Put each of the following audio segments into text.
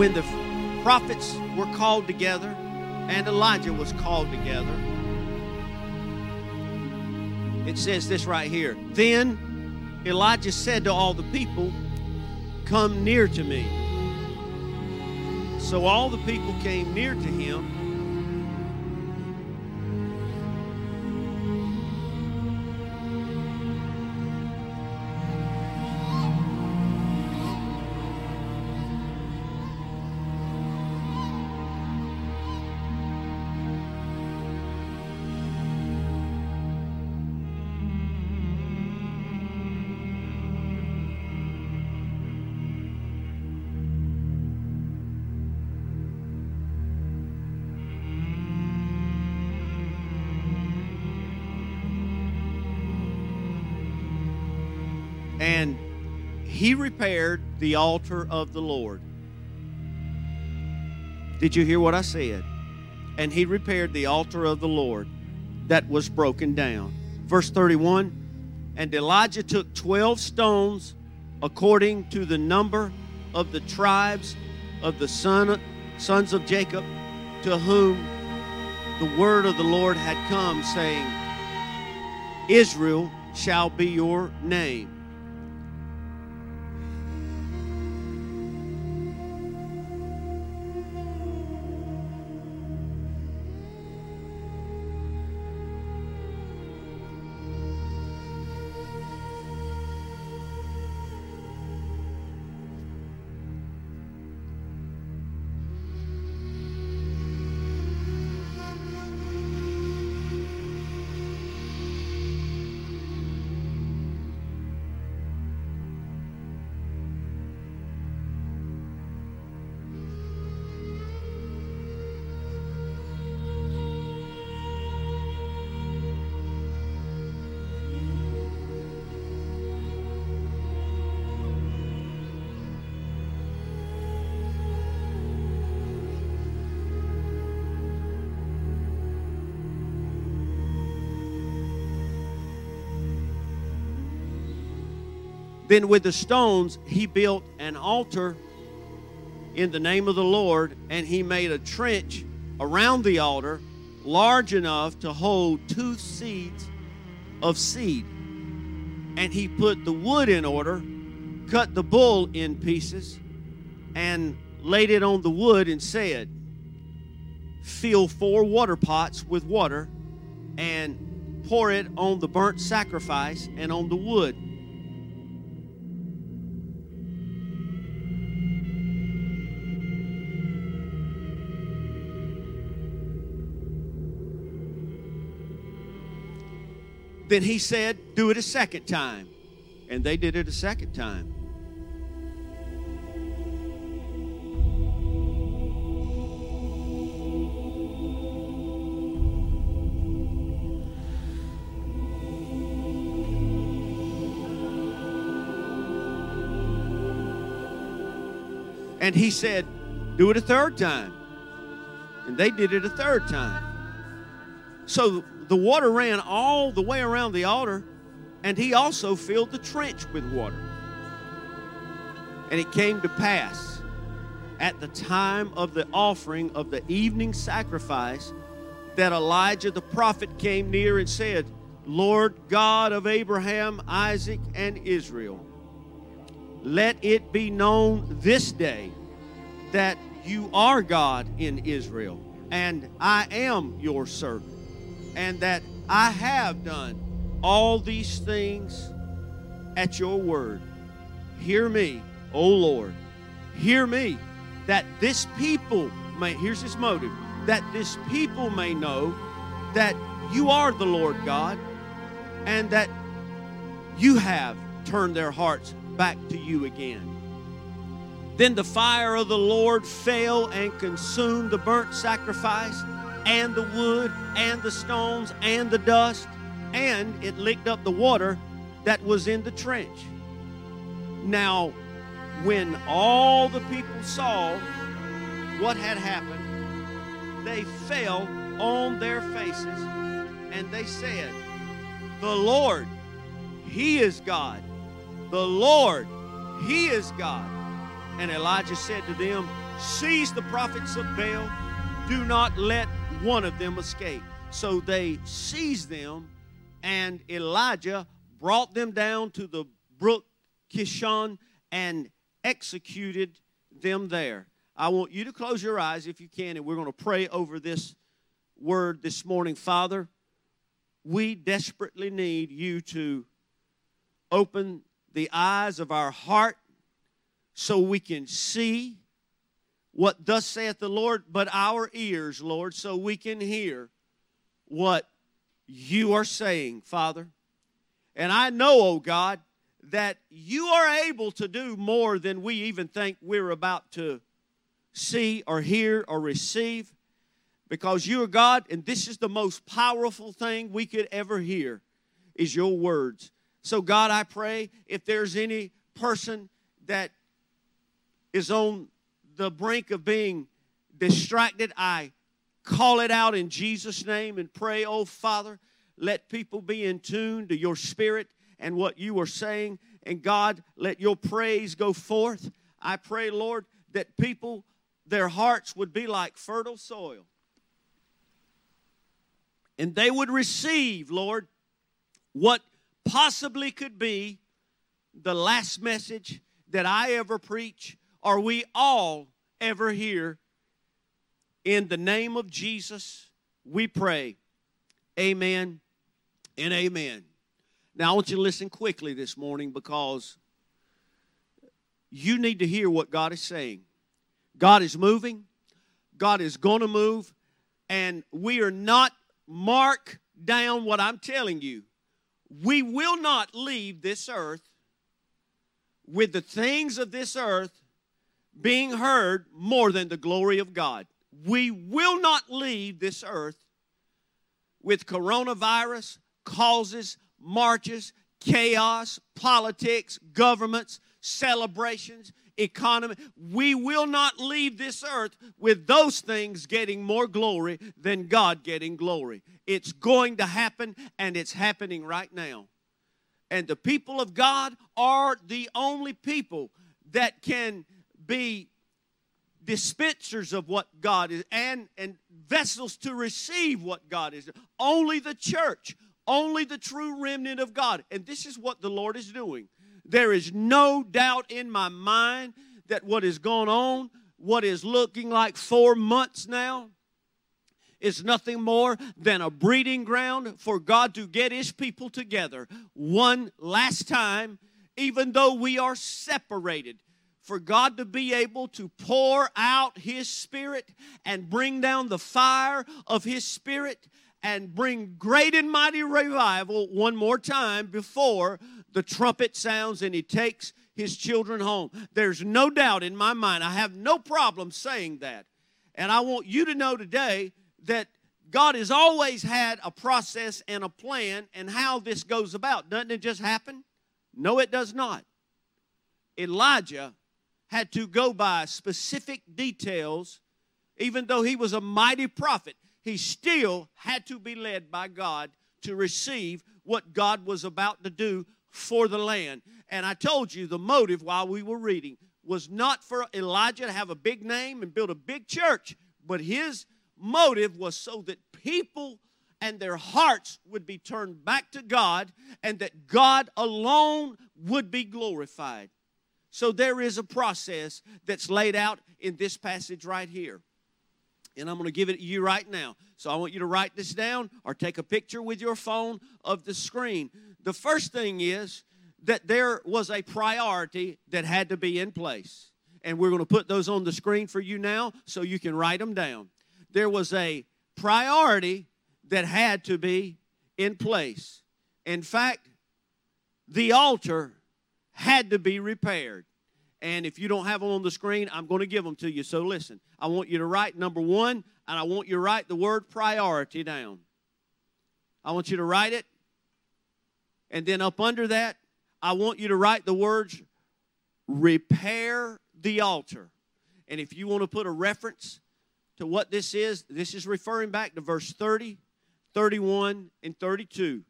when the prophets were called together and Elijah was called together, it says this right here. Then Elijah said to all the people, Come near to me. So all the people came near to him. Repaired the altar of the Lord. Did you hear what I said? And he repaired the altar of the Lord that was broken down. Verse 31 And Elijah took 12 stones according to the number of the tribes of the son, sons of Jacob, to whom the word of the Lord had come, saying, Israel shall be your name. Then with the stones, he built an altar in the name of the Lord, and he made a trench around the altar large enough to hold two seahs of seed. And he put the wood in order, cut the bull in pieces, and laid it on the wood and said, Fill four water pots with water and pour it on the burnt sacrifice and on the wood Then he said, Do it a second time. And they did it a second time. And he said, Do it a third time. And they did it a third time. So the water ran all the way around the altar, and he also filled the trench with water. And it came to pass at the time of the offering of the evening sacrifice that Elijah the prophet came near and said, Lord God of Abraham, Isaac, and Israel, let it be known this day that you are God in Israel, and I am your servant and that I have done all these things at your word. Hear me, O Lord. Hear me, that this people may, here's his motive, that this people may know that you are the Lord God and that you have turned their hearts back to you again. Then the fire of the Lord fell and consumed the burnt sacrifice and the wood and the stones and the dust, and it licked up the water that was in the trench. Now, when all the people saw what had happened, they fell on their faces and they said, The Lord, He is God. The Lord, He is God. And Elijah said to them, Seize the prophets of Baal. Do not let one of them escape. So they seized them, and Elijah brought them down to the brook Kishon and executed them there. I want you to close your eyes if you can, and we're going to pray over this word this morning. Father, we desperately need you to open the eyes of our heart so we can see what thus saith the Lord, but our ears, Lord, so we can hear what you are saying, Father. And I know, oh God, that you are able to do more than we even think we're about to see or hear or receive because you are God and this is the most powerful thing we could ever hear is your words. So God, I pray if there's any person that is on the brink of being distracted, I call it out in Jesus name and pray, "Oh Father, let people be in tune to your spirit and what you are saying and God, let your praise go forth. I pray, Lord, that people, their hearts would be like fertile soil. And they would receive, Lord, what possibly could be the last message that I ever preach or we all ever here. In the name of Jesus, we pray. Amen and amen. Now, I want you to listen quickly this morning because you need to hear what God is saying. God is moving, God is going to move, and we are not mark down what I'm telling you. We will not leave this earth with the things of this earth being heard more than the glory of God. We will not leave this earth with coronavirus causes marches, chaos, politics, governments, celebrations, economy. We will not leave this earth with those things getting more glory than God getting glory. It's going to happen, and it's happening right now. And the people of God are the only people that can be dispensers of what God is and, and vessels to receive what God is. Only the church only the true remnant of God. And this is what the Lord is doing. There is no doubt in my mind that what has gone on, what is looking like four months now, is nothing more than a breeding ground for God to get His people together one last time, even though we are separated. For God to be able to pour out His Spirit and bring down the fire of His Spirit and bring great and mighty revival one more time before the trumpet sounds and he takes his children home. There's no doubt in my mind. I have no problem saying that. And I want you to know today that God has always had a process and a plan and how this goes about. Doesn't it just happen? No, it does not. Elijah had to go by specific details, even though he was a mighty prophet he still had to be led by God to receive what God was about to do for the land. And I told you the motive while we were reading was not for Elijah to have a big name and build a big church, but his motive was so that people and their hearts would be turned back to God and that God alone would be glorified. So there is a process that's laid out in this passage right here and I'm going to give it to you right now. So I want you to write this down or take a picture with your phone of the screen. The first thing is that there was a priority that had to be in place. And we're going to put those on the screen for you now so you can write them down. There was a priority that had to be in place. In fact, the altar had to be repaired. And if you don't have them on the screen, I'm going to give them to you. So listen, I want you to write number one, and I want you to write the word priority down. I want you to write it. And then up under that, I want you to write the words repair the altar. And if you want to put a reference to what this is, this is referring back to verse 30, 31, and 32.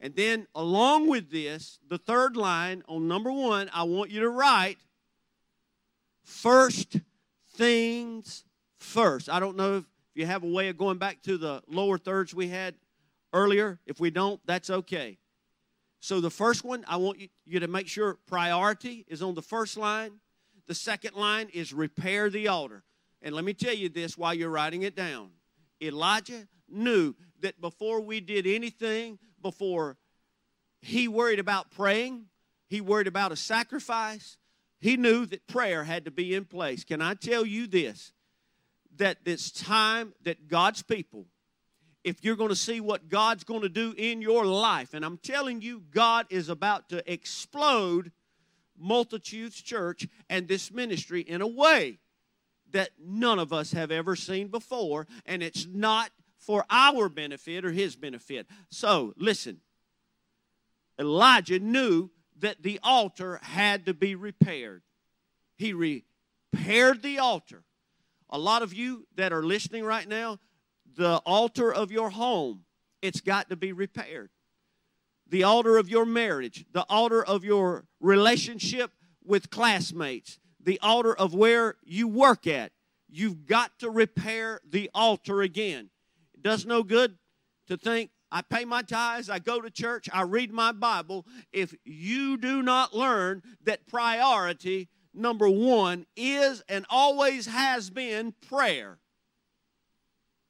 And then, along with this, the third line on number one, I want you to write first things first. I don't know if you have a way of going back to the lower thirds we had earlier. If we don't, that's okay. So the first one, I want you, to make sure priority is on the first line. The second line is repair the altar. And let me tell you this while you're writing it down. Elijah knew that before we did anything, before he worried about praying, he worried about a sacrifice, he knew that prayer had to be in place. Can I tell you this? That it's time that God's people, if you're going to see what God's going to do in your life, and I'm telling you, God is about to explode Multitudes Church and this ministry in a way that none of us have ever seen before, and it's not for our benefit or his benefit. So, listen, Elijah knew that the altar had to be repaired. He repaired the altar. A lot of you that are listening right now, the altar of your home, it's got to be repaired. The altar of your marriage, the altar of your relationship with classmates, the altar of where you work at. You've got to repair the altar again. It does no good to think, I pay my tithes, I go to church, I read my Bible. If you do not learn that priority, number one, is and always has been prayer,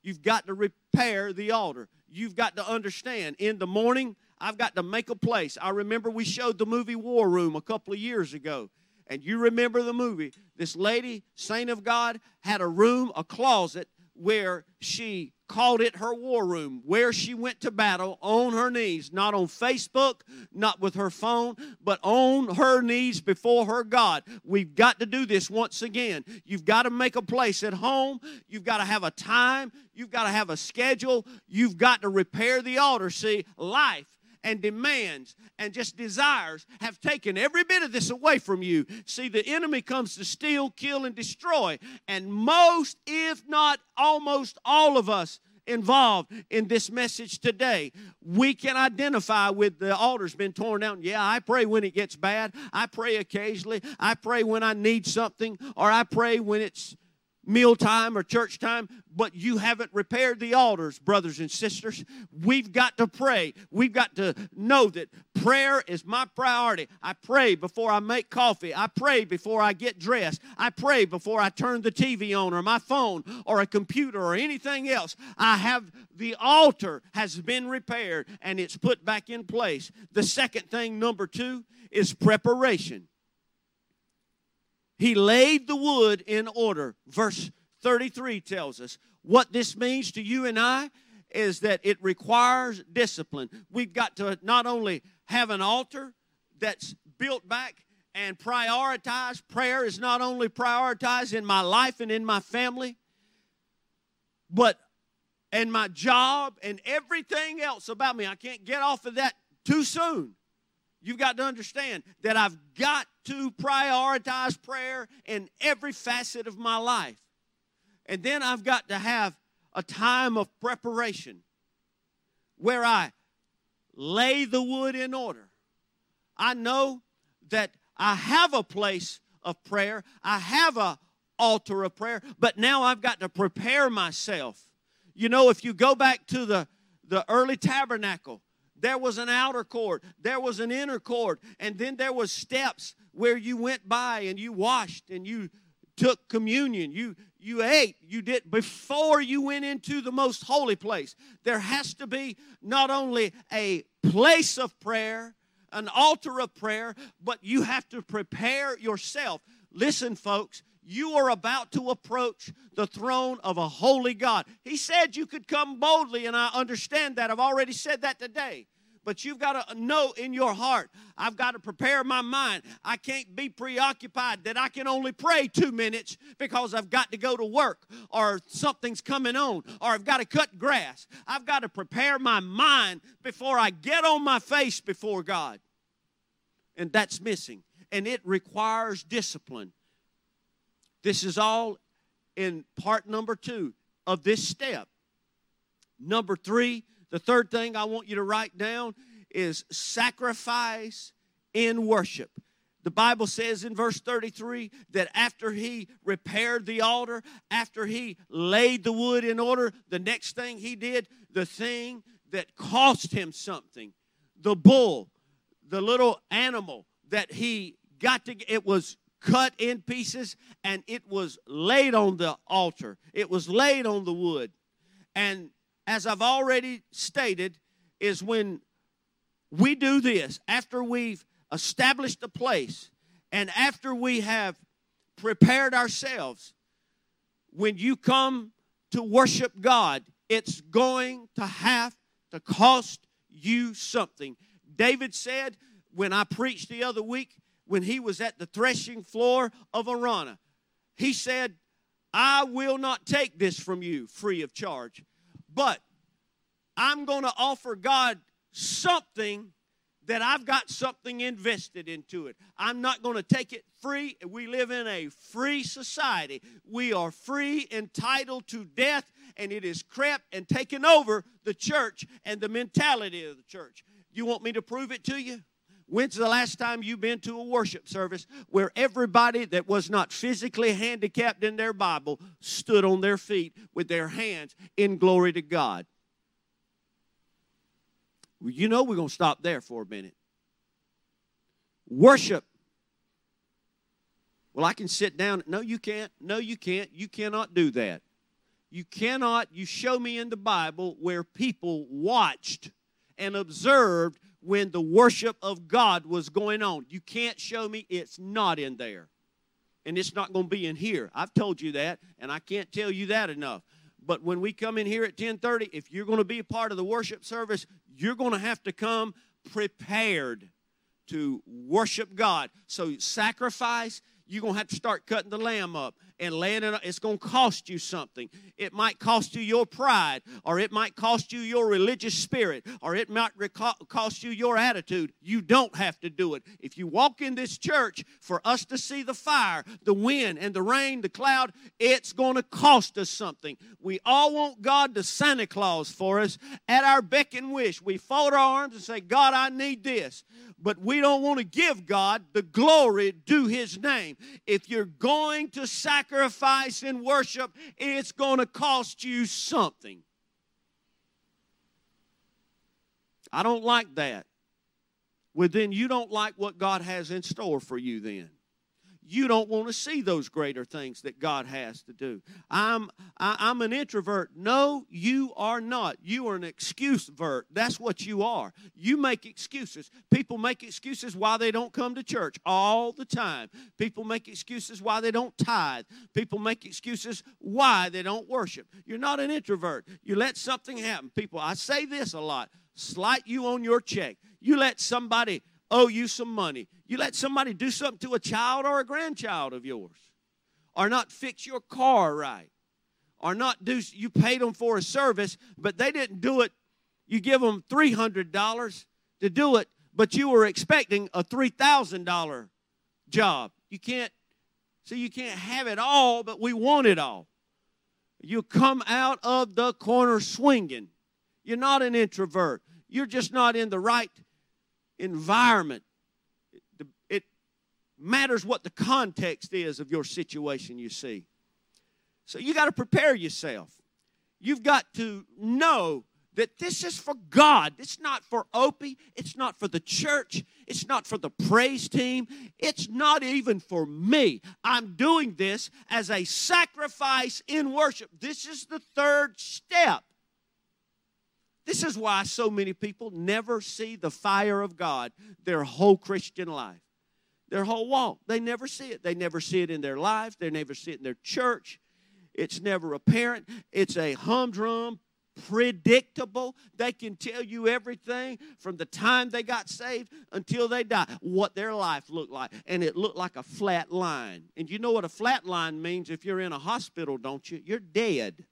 you've got to repair the altar. You've got to understand in the morning, I've got to make a place. I remember we showed the movie War Room a couple of years ago and you remember the movie, this lady, saint of God, had a room, a closet, where she called it her war room, where she went to battle on her knees, not on Facebook, not with her phone, but on her knees before her God. We've got to do this once again. You've got to make a place at home. You've got to have a time. You've got to have a schedule. You've got to repair the altar. See, life and demands and just desires have taken every bit of this away from you. See, the enemy comes to steal, kill, and destroy. And most, if not almost all of us, involved in this message today. We can identify with the altar's been torn down. Yeah, I pray when it gets bad. I pray occasionally. I pray when I need something, or I pray when it's mealtime or church time, but you haven't repaired the altars, brothers and sisters. We've got to pray. We've got to know that prayer is my priority. I pray before I make coffee. I pray before I get dressed. I pray before I turn the TV on or my phone or a computer or anything else. I have the altar has been repaired and it's put back in place. The second thing, number two, is preparation. He laid the wood in order. Verse 33 tells us what this means to you and I is that it requires discipline. We've got to not only have an altar that's built back and prioritize. Prayer is not only prioritized in my life and in my family, but in my job and everything else about me. I can't get off of that too soon. You've got to understand that I've got to prioritize prayer in every facet of my life. And then I've got to have a time of preparation where I lay the wood in order. I know that I have a place of prayer, I have a altar of prayer, but now I've got to prepare myself. You know, if you go back to the, the early tabernacle, there was an outer court. There was an inner court. And then there was steps where you went by and you washed and you took communion. You you ate. You did before you went into the most holy place. There has to be not only a place of prayer an altar of prayer but you have to prepare yourself. Listen folks you are about to approach the throne of a holy God. He said you could come boldly, and I understand that. I've already said that today. But you've got to know in your heart, I've got to prepare my mind. I can't be preoccupied that I can only pray two minutes because I've got to go to work or something's coming on or I've got to cut grass. I've got to prepare my mind before I get on my face before God. And that's missing. And it requires discipline. This is all in part number two of this step. Number three, the third thing I want you to write down is sacrifice in worship. The Bible says in verse 33 that after he repaired the altar, after he laid the wood in order, the next thing he did, the thing that cost him something, the bull, the little animal that he got to, it was cut in pieces and it was laid on the altar. It was laid on the wood. And as I've already stated, is when we do this, after we've established the place, and after we have prepared ourselves, when you come to worship God, it's going to have to cost you something. David said, when I preached the other week, when he was at the threshing floor of Araunah, he said, I will not take this from you free of charge, but I'm going to offer God something that I've got something invested into it. I'm not going to take it free. We live in a free society. We are free, entitled to death, and it is crept and taken over the church and the mentality of the church. You want me to prove it to you? When's the last time you've been to a worship service where everybody that was not physically handicapped in their Bible stood on their feet with their hands in glory to God? You know, we're going to stop there for a minute. Worship. Well, I can sit down. No, you can't. No, you can't. You cannot do that. You cannot. You show me in the Bible where people watched and observed when the worship of God was going on. You can't show me it's not in there. And it's not going to be in here. I've told you that, and I can't tell you that enough. But when we come in here at 10:30, if you're going to be a part of the worship service, you're going to have to come prepared to worship God. So sacrifice, you're going to have to start cutting the lamb up and laying it it's going to cost you something. It might cost you your pride or it might cost you your religious spirit or it might cost you your attitude. You don't have to do it. If you walk in this church for us to see the fire the wind and the rain the cloud it's going to cost us something. We all want god to santa claus for us at our beck and wish. We fold our arms and say god i need this. But we don't want to give god the glory due his name. If you're going to sacrifice sacrifice and worship, it's going to cost you something. I don't like that. Well, then you don't like what God has in store for you, then you don't want to see those greater things that God has to do. I'm I, I'm an introvert. No, you are not. You are an excuse vert. That's what you are. You make excuses. People make excuses why they don't come to church all the time. People make excuses why they don't tithe. People make excuses why they don't worship. You're not an introvert. You let something happen. People, I say this a lot. Slight you on your check. You let somebody owe you some money. You let somebody do something to a child or a grandchild of yours, or not fix your car right, or not do, you paid them for a service, but they didn't do it. You give them $300 to do it, but you were expecting a $3,000 job. You can't, see, you can't have it all, but we want it all. You come out of the corner swinging. You're not an introvert. You're just not in the right environment. It matters what the context is of your situation you see. So you got to prepare yourself. You've got to know that this is for God. It's not for Opie. It's not for the church. It's not for the praise team. It's not even for me. I'm doing this as a sacrifice in worship. This is the third step this is why so many people never see the fire of God their whole Christian life, their whole walk. They never see it. They never see it in their lives, they never see it in their church. It's never apparent. It's a humdrum, predictable. They can tell you everything from the time they got saved until they die, what their life looked like. And it looked like a flat line. And you know what a flat line means if you're in a hospital, don't you? You're dead.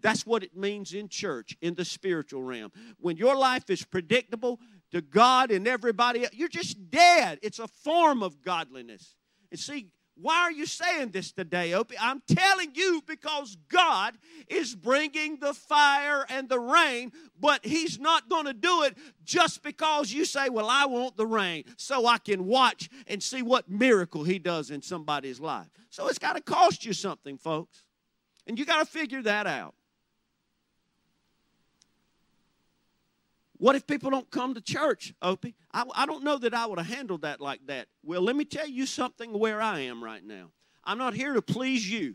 That's what it means in church, in the spiritual realm. When your life is predictable to God and everybody, else, you're just dead. It's a form of godliness. And see, Why are you saying this today, Opie? I'm telling you because God is bringing the fire and the rain, but He's not going to do it just because you say, Well, I want the rain, so I can watch and see what miracle He does in somebody's life. So it's got to cost you something, folks. And you got to figure that out. What if people don't come to church, Opie? I, I don't know that I would have handled that like that. Well, let me tell you something where I am right now. I'm not here to please you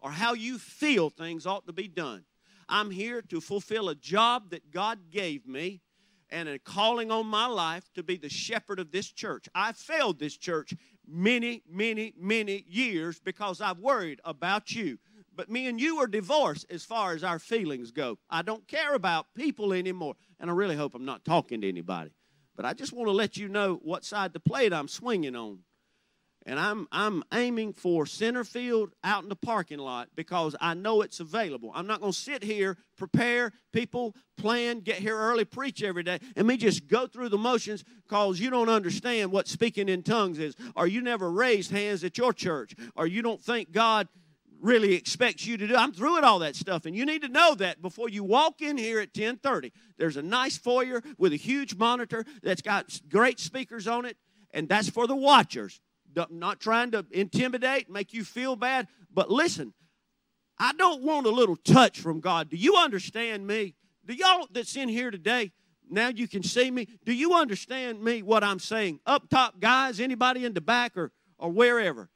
or how you feel things ought to be done. I'm here to fulfill a job that God gave me and a calling on my life to be the shepherd of this church. I failed this church many, many, many years because I've worried about you. But me and you are divorced as far as our feelings go. I don't care about people anymore. And I really hope I'm not talking to anybody. But I just want to let you know what side the plate I'm swinging on. And I'm, I'm aiming for center field out in the parking lot because I know it's available. I'm not going to sit here, prepare, people, plan, get here early, preach every day, and me just go through the motions because you don't understand what speaking in tongues is, or you never raised hands at your church, or you don't think God really expects you to do. I'm through with all that stuff, and you need to know that before you walk in here at 10:30. There's a nice foyer with a huge monitor that's got great speakers on it, and that's for the watchers. Not trying to intimidate, make you feel bad, but listen. I don't want a little touch from God. Do you understand me? Do y'all that's in here today? Now you can see me. Do you understand me what I'm saying? Up top, guys, anybody in the back or, or wherever.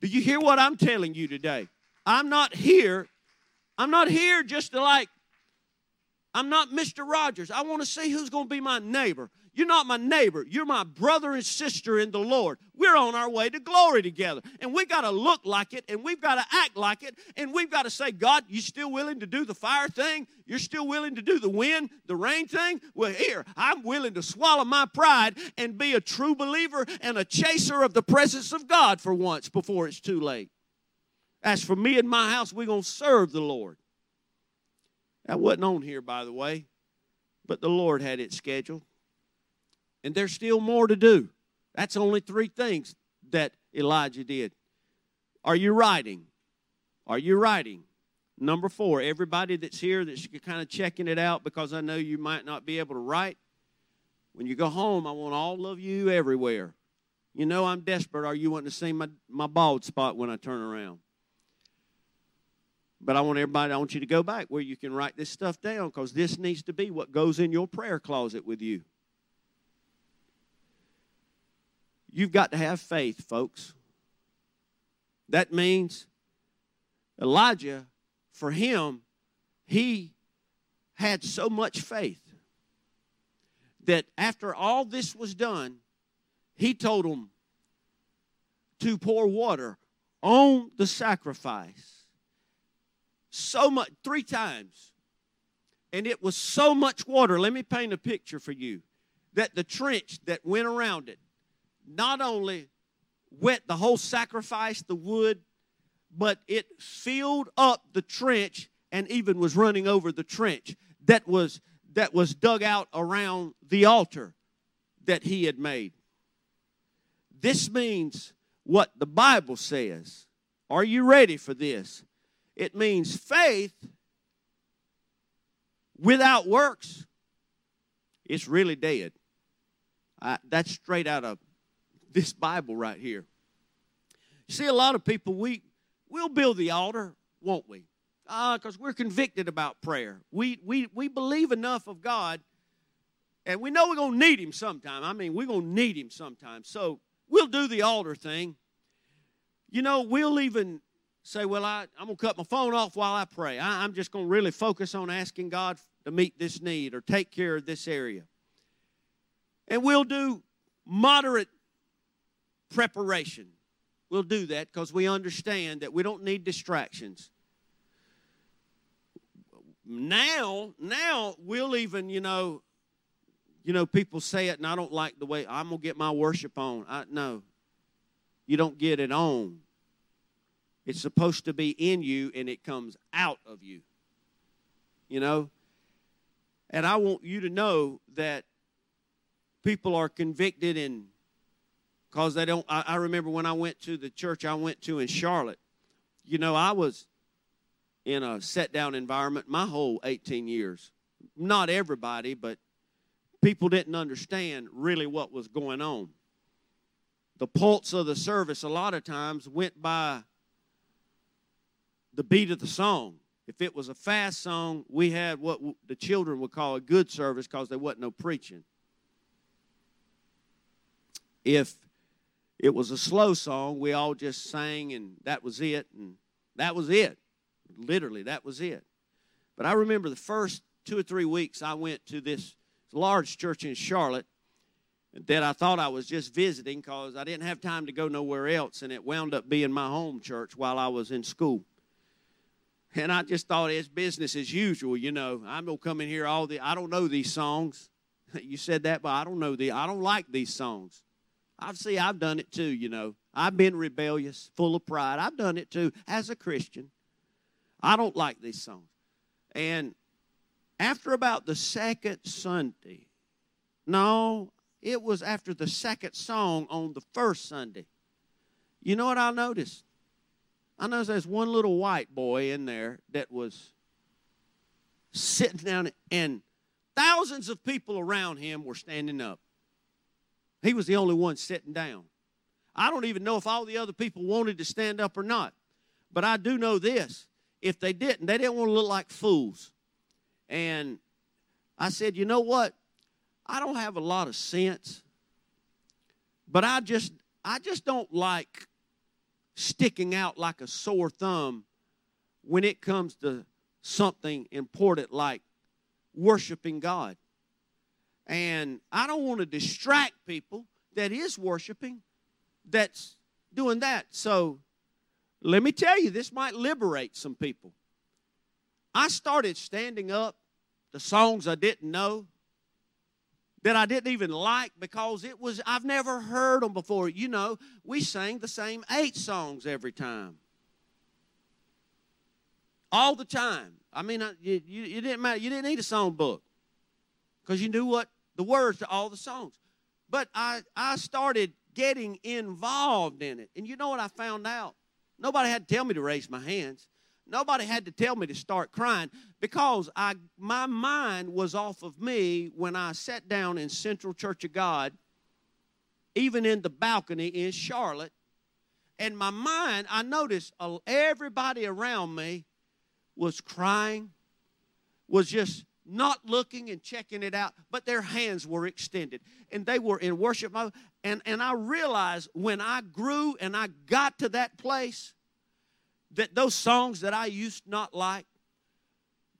Do you hear what I'm telling you today? I'm not here. I'm not here just to like, I'm not Mr. Rogers. I want to see who's going to be my neighbor. You're not my neighbor. You're my brother and sister in the Lord. We're on our way to glory together. And we got to look like it and we've got to act like it. And we've got to say, God, you still willing to do the fire thing? You're still willing to do the wind, the rain thing? Well, here, I'm willing to swallow my pride and be a true believer and a chaser of the presence of God for once before it's too late. As for me and my house, we're going to serve the Lord. That wasn't on here, by the way, but the Lord had it scheduled. And there's still more to do. That's only three things that Elijah did. Are you writing? Are you writing? Number four, everybody that's here that's kind of checking it out because I know you might not be able to write. When you go home, I want all of you everywhere. You know I'm desperate. Are you wanting to see my, my bald spot when I turn around? But I want everybody, I want you to go back where you can write this stuff down because this needs to be what goes in your prayer closet with you. You've got to have faith, folks. That means Elijah, for him, he had so much faith that after all this was done, he told them to pour water on the sacrifice. So much, three times. And it was so much water. Let me paint a picture for you that the trench that went around it not only wet the whole sacrifice, the wood, but it filled up the trench and even was running over the trench that was that was dug out around the altar that he had made. This means what the Bible says. Are you ready for this? It means faith without works. It's really dead. That's straight out of this Bible right here. See, a lot of people, we, we'll build the altar, won't we? Because uh, we're convicted about prayer. We, we, we believe enough of God, and we know we're going to need Him sometime. I mean, we're going to need Him sometime. So we'll do the altar thing. You know, we'll even say, Well, I, I'm going to cut my phone off while I pray. I, I'm just going to really focus on asking God to meet this need or take care of this area. And we'll do moderate preparation. We'll do that because we understand that we don't need distractions. Now, now we'll even, you know, you know, people say it, and I don't like the way I'm gonna get my worship on. I no, you don't get it on. It's supposed to be in you, and it comes out of you. You know, and I want you to know that people are convicted and because they don't. I, I remember when I went to the church I went to in Charlotte. You know, I was in a set down environment my whole 18 years. Not everybody, but people didn't understand really what was going on. The pulse of the service a lot of times went by the beat of the song. If it was a fast song, we had what the children would call a good service because there wasn't no preaching. If it was a slow song, we all just sang and that was it, and that was it. Literally, that was it. But I remember the first two or three weeks I went to this large church in Charlotte that I thought I was just visiting because I didn't have time to go nowhere else, and it wound up being my home church while I was in school. And I just thought it's business as usual, you know. I'm gonna come in here all the I don't know these songs. You said that, but I don't know the I don't like these songs. I've see I've done it too, you know. I've been rebellious, full of pride. I've done it too as a Christian. I don't like these songs. And after about the second Sunday, no, it was after the second song on the first Sunday. You know what I noticed? I noticed there's one little white boy in there that was sitting down, and thousands of people around him were standing up. He was the only one sitting down. I don't even know if all the other people wanted to stand up or not. But I do know this. If they didn't, they didn't want to look like fools. And I said, you know what? I don't have a lot of sense, but I just I just don't like sticking out like a sore thumb when it comes to something important like worshiping God. And I don't want to distract people that is worshiping that's doing that. So let me tell you, this might liberate some people. I started standing up the songs I didn't know that I didn't even like because it was I've never heard them before. You know, we sang the same eight songs every time. All the time. I mean, you, you, it didn't matter. You didn't need a song book because you knew what the words to all the songs. But I, I started getting involved in it. And you know what I found out? Nobody had to tell me to raise my hands. Nobody had to tell me to start crying because I, my mind was off of me when I sat down in Central Church of God, even in the balcony in Charlotte. And my mind, I noticed uh, everybody around me was crying, was just not looking and checking it out, but their hands were extended and they were in worship mode. And, and I realized when I grew and I got to that place, that those songs that I used not like,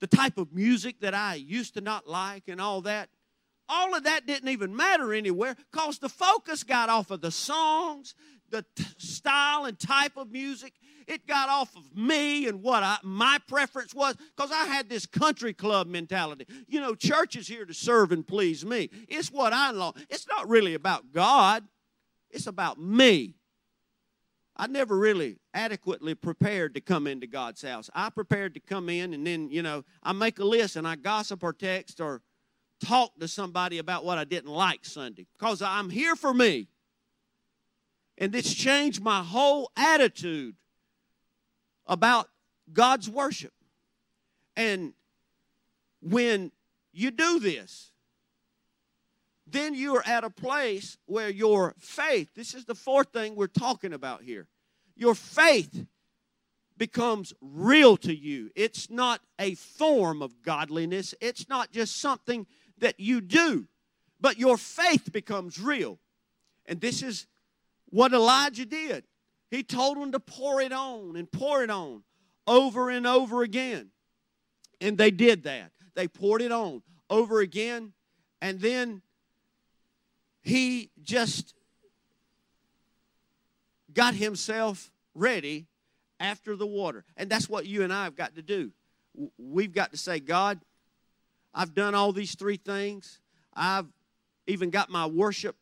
the type of music that I used to not like, and all that, all of that didn't even matter anywhere because the focus got off of the songs, the t- style and type of music. It got off of me and what I, my preference was because I had this country club mentality. You know, church is here to serve and please me. It's what I long. It's not really about God, it's about me. I never really adequately prepared to come into God's house. I prepared to come in and then, you know, I make a list and I gossip or text or talk to somebody about what I didn't like Sunday because I'm here for me. And this changed my whole attitude about God's worship. And when you do this, then you are at a place where your faith, this is the fourth thing we're talking about here, your faith becomes real to you. It's not a form of godliness, it's not just something that you do, but your faith becomes real. And this is what Elijah did. He told them to pour it on and pour it on over and over again. And they did that. They poured it on over again. And then he just got himself ready after the water. And that's what you and I have got to do. We've got to say, God, I've done all these three things. I've even got my worship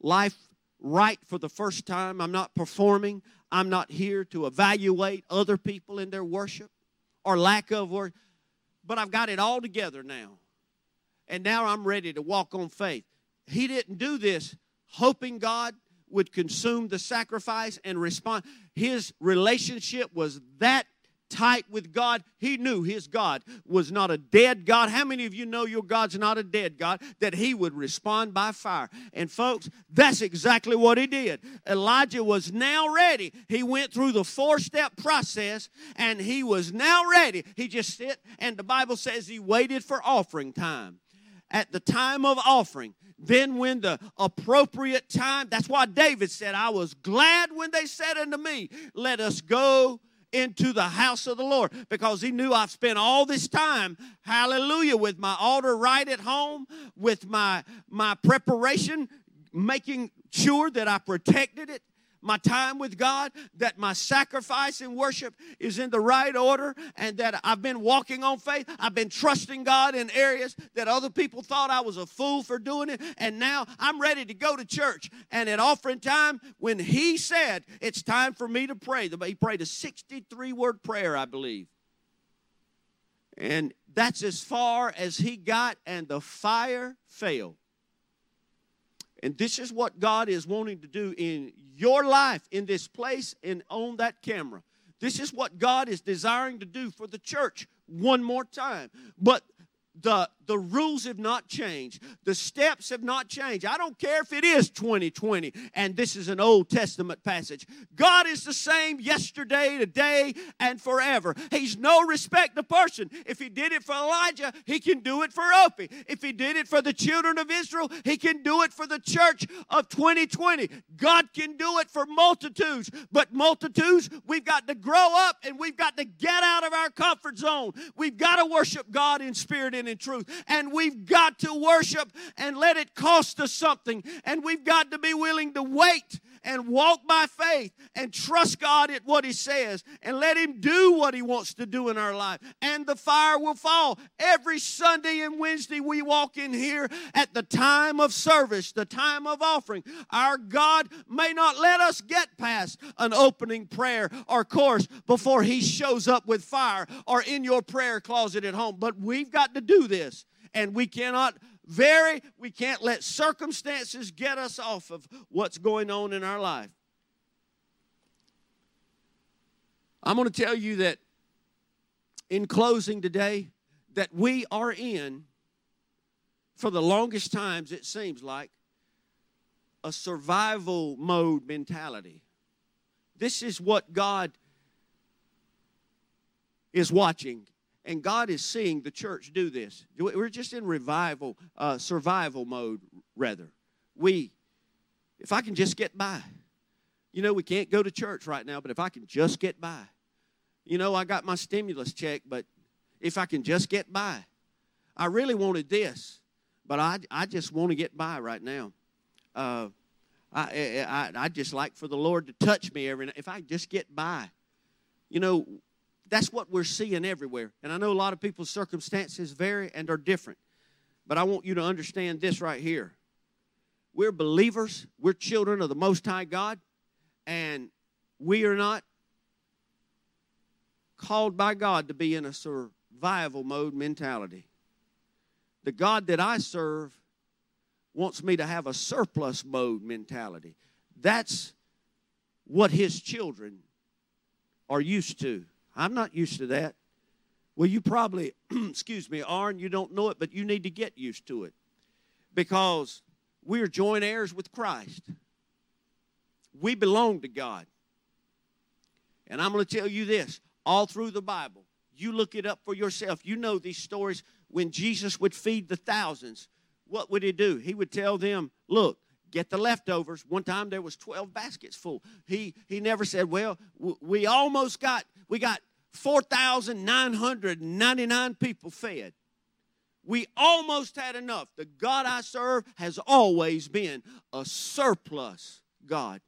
life right for the first time. I'm not performing. I'm not here to evaluate other people in their worship or lack of worship. But I've got it all together now. And now I'm ready to walk on faith. He didn't do this hoping God would consume the sacrifice and respond. His relationship was that tight with God. He knew his God was not a dead God. How many of you know your God's not a dead God? That he would respond by fire. And folks, that's exactly what he did. Elijah was now ready. He went through the four step process and he was now ready. He just sit and the Bible says he waited for offering time. At the time of offering, then when the appropriate time, that's why David said, I was glad when they said unto me, Let us go into the house of the Lord because he knew I've spent all this time, hallelujah, with my altar right at home, with my my preparation, making sure that I protected it my time with God, that my sacrifice and worship is in the right order, and that I've been walking on faith. I've been trusting God in areas that other people thought I was a fool for doing it, and now I'm ready to go to church. And at offering time, when He said it's time for me to pray, He prayed a 63 word prayer, I believe. And that's as far as he got, and the fire fell. And this is what God is wanting to do in your life, in this place, and on that camera. This is what God is desiring to do for the church one more time. But the, the rules have not changed. The steps have not changed. I don't care if it is 2020 and this is an Old Testament passage. God is the same yesterday, today, and forever. He's no respect to person. If He did it for Elijah, He can do it for Opie. If He did it for the children of Israel, He can do it for the church of 2020. God can do it for multitudes, but multitudes, we've got to grow up and we've got to get out of our comfort zone. We've got to worship God in spirit and in truth. And we've got to worship and let it cost us something. And we've got to be willing to wait and walk by faith and trust God at what He says and let Him do what He wants to do in our life. And the fire will fall. Every Sunday and Wednesday, we walk in here at the time of service, the time of offering. Our God may not let us get past an opening prayer or course before He shows up with fire or in your prayer closet at home, but we've got to do this and we cannot vary. We can't let circumstances get us off of what's going on in our life. I'm going to tell you that in closing today, that we are in, for the longest times, it seems like, a survival mode mentality. This is what God is watching and God is seeing the church do this. We're just in revival, uh, survival mode, rather. We, if I can just get by, you know, we can't go to church right now, but if I can just get by, you know, I got my stimulus check, but if I can just get by, I really wanted this, but I, I just want to get by right now. Uh, I, I, I just like for the Lord to touch me every night. If I just get by, you know, that's what we're seeing everywhere. And I know a lot of people's circumstances vary and are different. But I want you to understand this right here. We're believers, we're children of the Most High God, and we are not called by God to be in a survival mode mentality. The God that I serve wants me to have a surplus mode mentality. That's what His children are used to. I'm not used to that. Well, you probably, excuse me, are, and you don't know it, but you need to get used to it because we are joint heirs with Christ. We belong to God. And I'm going to tell you this all through the Bible. You look it up for yourself. You know these stories when Jesus would feed the thousands. What would he do? He would tell them, Look, get the leftovers. One time there was 12 baskets full. He he never said, "Well, we almost got we got 4,999 people fed. We almost had enough. The God I serve has always been a surplus God.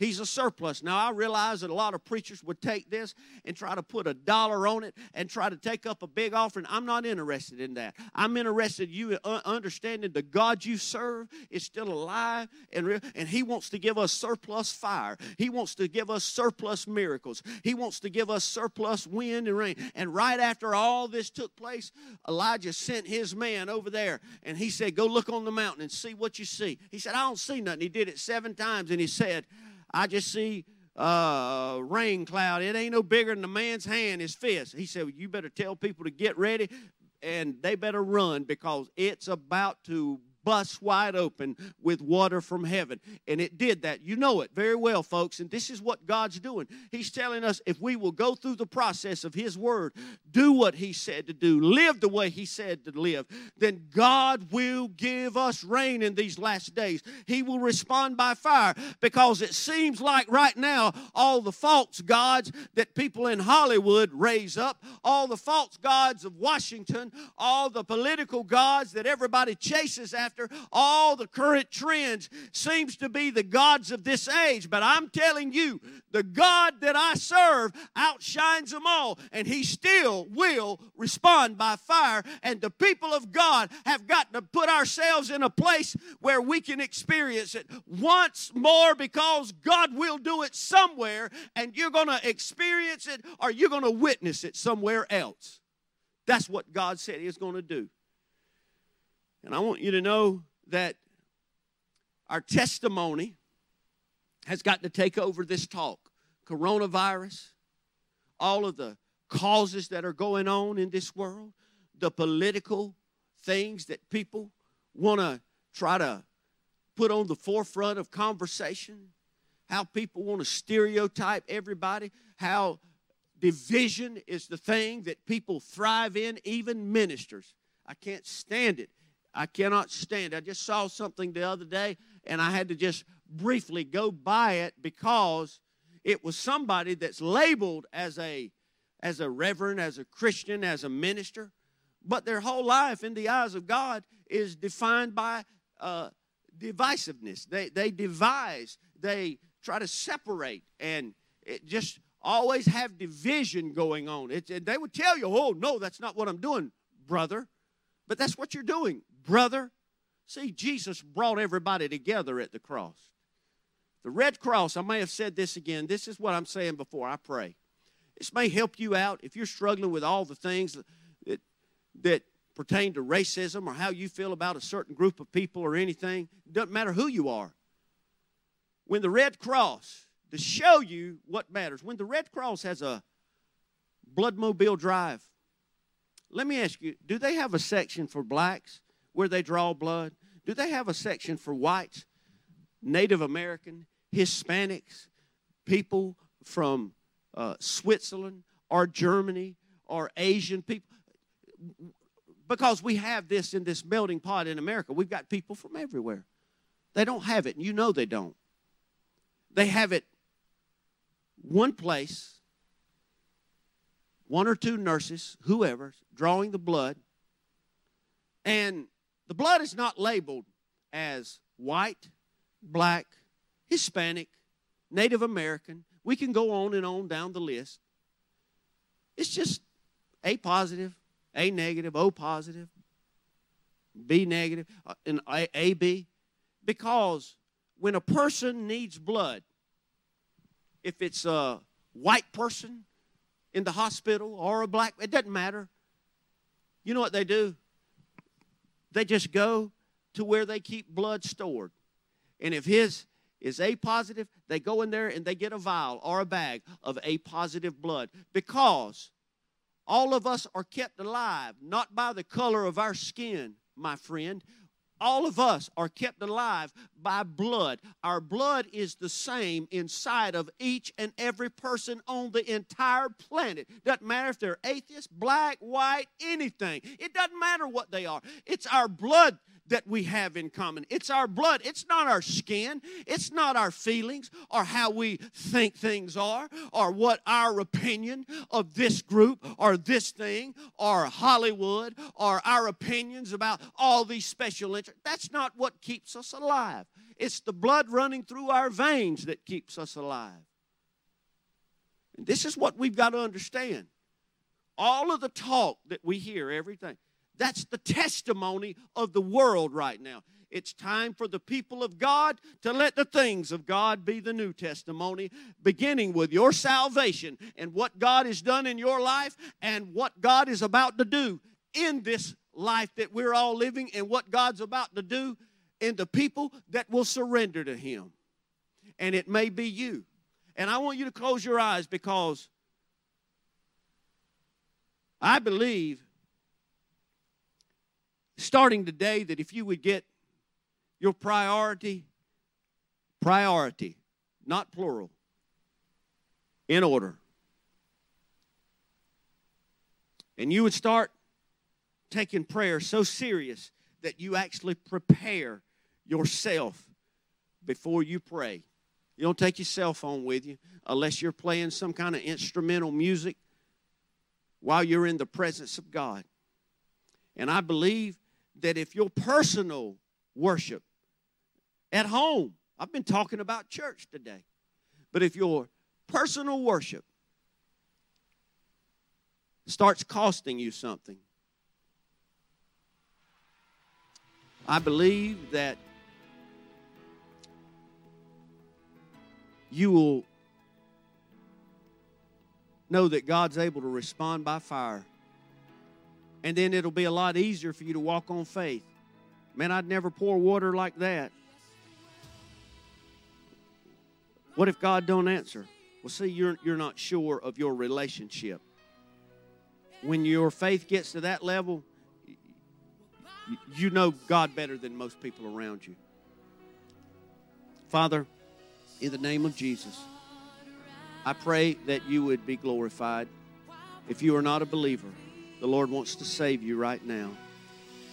He's a surplus. Now, I realize that a lot of preachers would take this and try to put a dollar on it and try to take up a big offering. I'm not interested in that. I'm interested in you uh, understanding the God you serve is still alive and, real, and He wants to give us surplus fire. He wants to give us surplus miracles. He wants to give us surplus wind and rain. And right after all this took place, Elijah sent his man over there and he said, Go look on the mountain and see what you see. He said, I don't see nothing. He did it seven times and he said, I just see uh, a rain cloud. It ain't no bigger than a man's hand, his fist. He said, well, You better tell people to get ready and they better run because it's about to bust wide open with water from heaven. And it did that. You know it very well, folks. And this is what God's doing. He's telling us if we will go through the process of His Word, do what He said to do, live the way He said to live, then God will give us rain in these last days. He will respond by fire because it seems like right now all the false gods that people in Hollywood raise up, all the false gods of Washington, all the political gods that everybody chases after after all the current trends seems to be the gods of this age. But I'm telling you, the God that I serve outshines them all, and He still will respond by fire. And the people of God have got to put ourselves in a place where we can experience it once more because God will do it somewhere, and you're going to experience it or you're going to witness it somewhere else. That's what God said He going to do. And I want you to know that our testimony has got to take over this talk. Coronavirus, all of the causes that are going on in this world, the political things that people want to try to put on the forefront of conversation, how people want to stereotype everybody, how division is the thing that people thrive in, even ministers. I can't stand it I cannot stand. I just saw something the other day and I had to just briefly go by it because it was somebody that's labeled as a as a reverend, as a Christian, as a minister, but their whole life in the eyes of God is defined by uh, divisiveness. They they devise, they try to separate, and it just always have division going on. It, and they would tell you, "Oh no, that's not what I'm doing, brother," but that's what you're doing brother. See, Jesus brought everybody together at the cross. The Red Cross, I may have said this again. This is what I'm saying before I pray. This may help you out if you're struggling with all the things that, that pertain to racism or how you feel about a certain group of people or anything. It doesn't matter who you are. When the Red Cross, to show you what matters, when the Red Cross has a bloodmobile drive, let me ask you do they have a section for blacks? Where they draw blood? Do they have a section for whites, Native American, Hispanics, people from uh, Switzerland or Germany or Asian people? Because we have this in this melting pot in America. We've got people from everywhere. They don't have it, and you know they don't. They have it one place, one or two nurses, whoever, drawing the blood, and the blood is not labeled as white, black, Hispanic, Native American. We can go on and on down the list. It's just A positive, A negative, O positive, B negative, uh, and AB. Because when a person needs blood, if it's a white person in the hospital or a black, it doesn't matter. You know what they do? They just go to where they keep blood stored. And if his is A positive, they go in there and they get a vial or a bag of A positive blood because all of us are kept alive not by the color of our skin, my friend, all of us are kept alive by blood. Our blood is the same inside of each and every person on the entire planet. Doesn't matter if they're atheist, black, white, anything. It doesn't matter what they are. It's our blood that we have in common. It's our blood. It's not our skin. It's not our feelings or how we think things are or what our opinion of this group or this thing or Hollywood or our opinions about all these special interests. That's not what keeps us alive. It's the blood running through our veins that keeps us alive. And this is what we've got to understand. All of the talk that we hear, everything, that's the testimony of the world right now. It's time for the people of God to let the things of God be the new testimony, beginning with your salvation and what God has done in your life and what God is about to do in this life that we're all living and what God's about to do in the people that will surrender to Him. And it may be you. And I want you to close your eyes because I believe starting today that if you would get your priority, priority, not plural, in order, and you would start taking prayer so serious that you actually prepare yourself before you pray. You don't take your cell phone with you unless you're playing some kind of instrumental music while you're in the presence of God. And I believe that if your personal worship at home, I've been talking about church today, but if your personal worship starts costing you something, I believe that you will know that God's able to respond by fire. And then it'll be a lot easier for you to walk on faith. Man, I'd never pour water like that. What if God don't answer? Well, see, you're, you're not sure of your relationship. When your faith gets to that level, you know God better than most people around you. Father, in the name of Jesus, I pray that you would be glorified. If you are not a believer, the Lord wants to save you right now.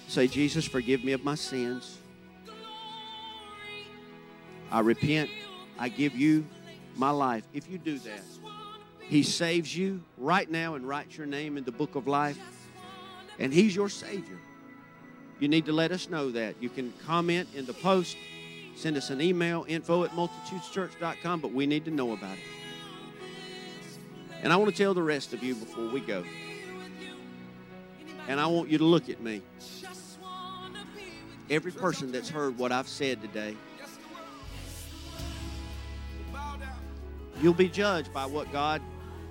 Say, Jesus, forgive me of my sins. I repent. I give you my life. If you do that, He saves you right now and writes your name in the book of life. And He's your Savior. You need to let us know that. You can comment in the post, send us an email, info at multitudeschurch.com, but we need to know about it. And I want to tell the rest of you before we go. And I want you to look at me. Every person that's heard what I've said today, you'll be judged by what God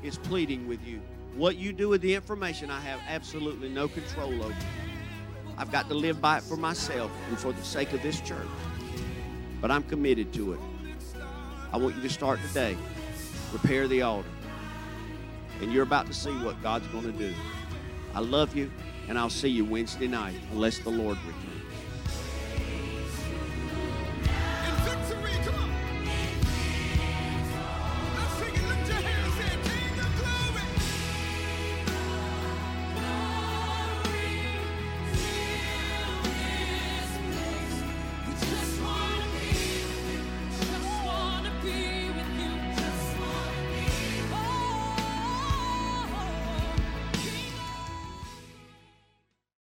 is pleading with you. What you do with the information, I have absolutely no control over. I've got to live by it for myself and for the sake of this church. But I'm committed to it. I want you to start today. Prepare the altar. And you're about to see what God's going to do. I love you, and I'll see you Wednesday night, unless the Lord returns.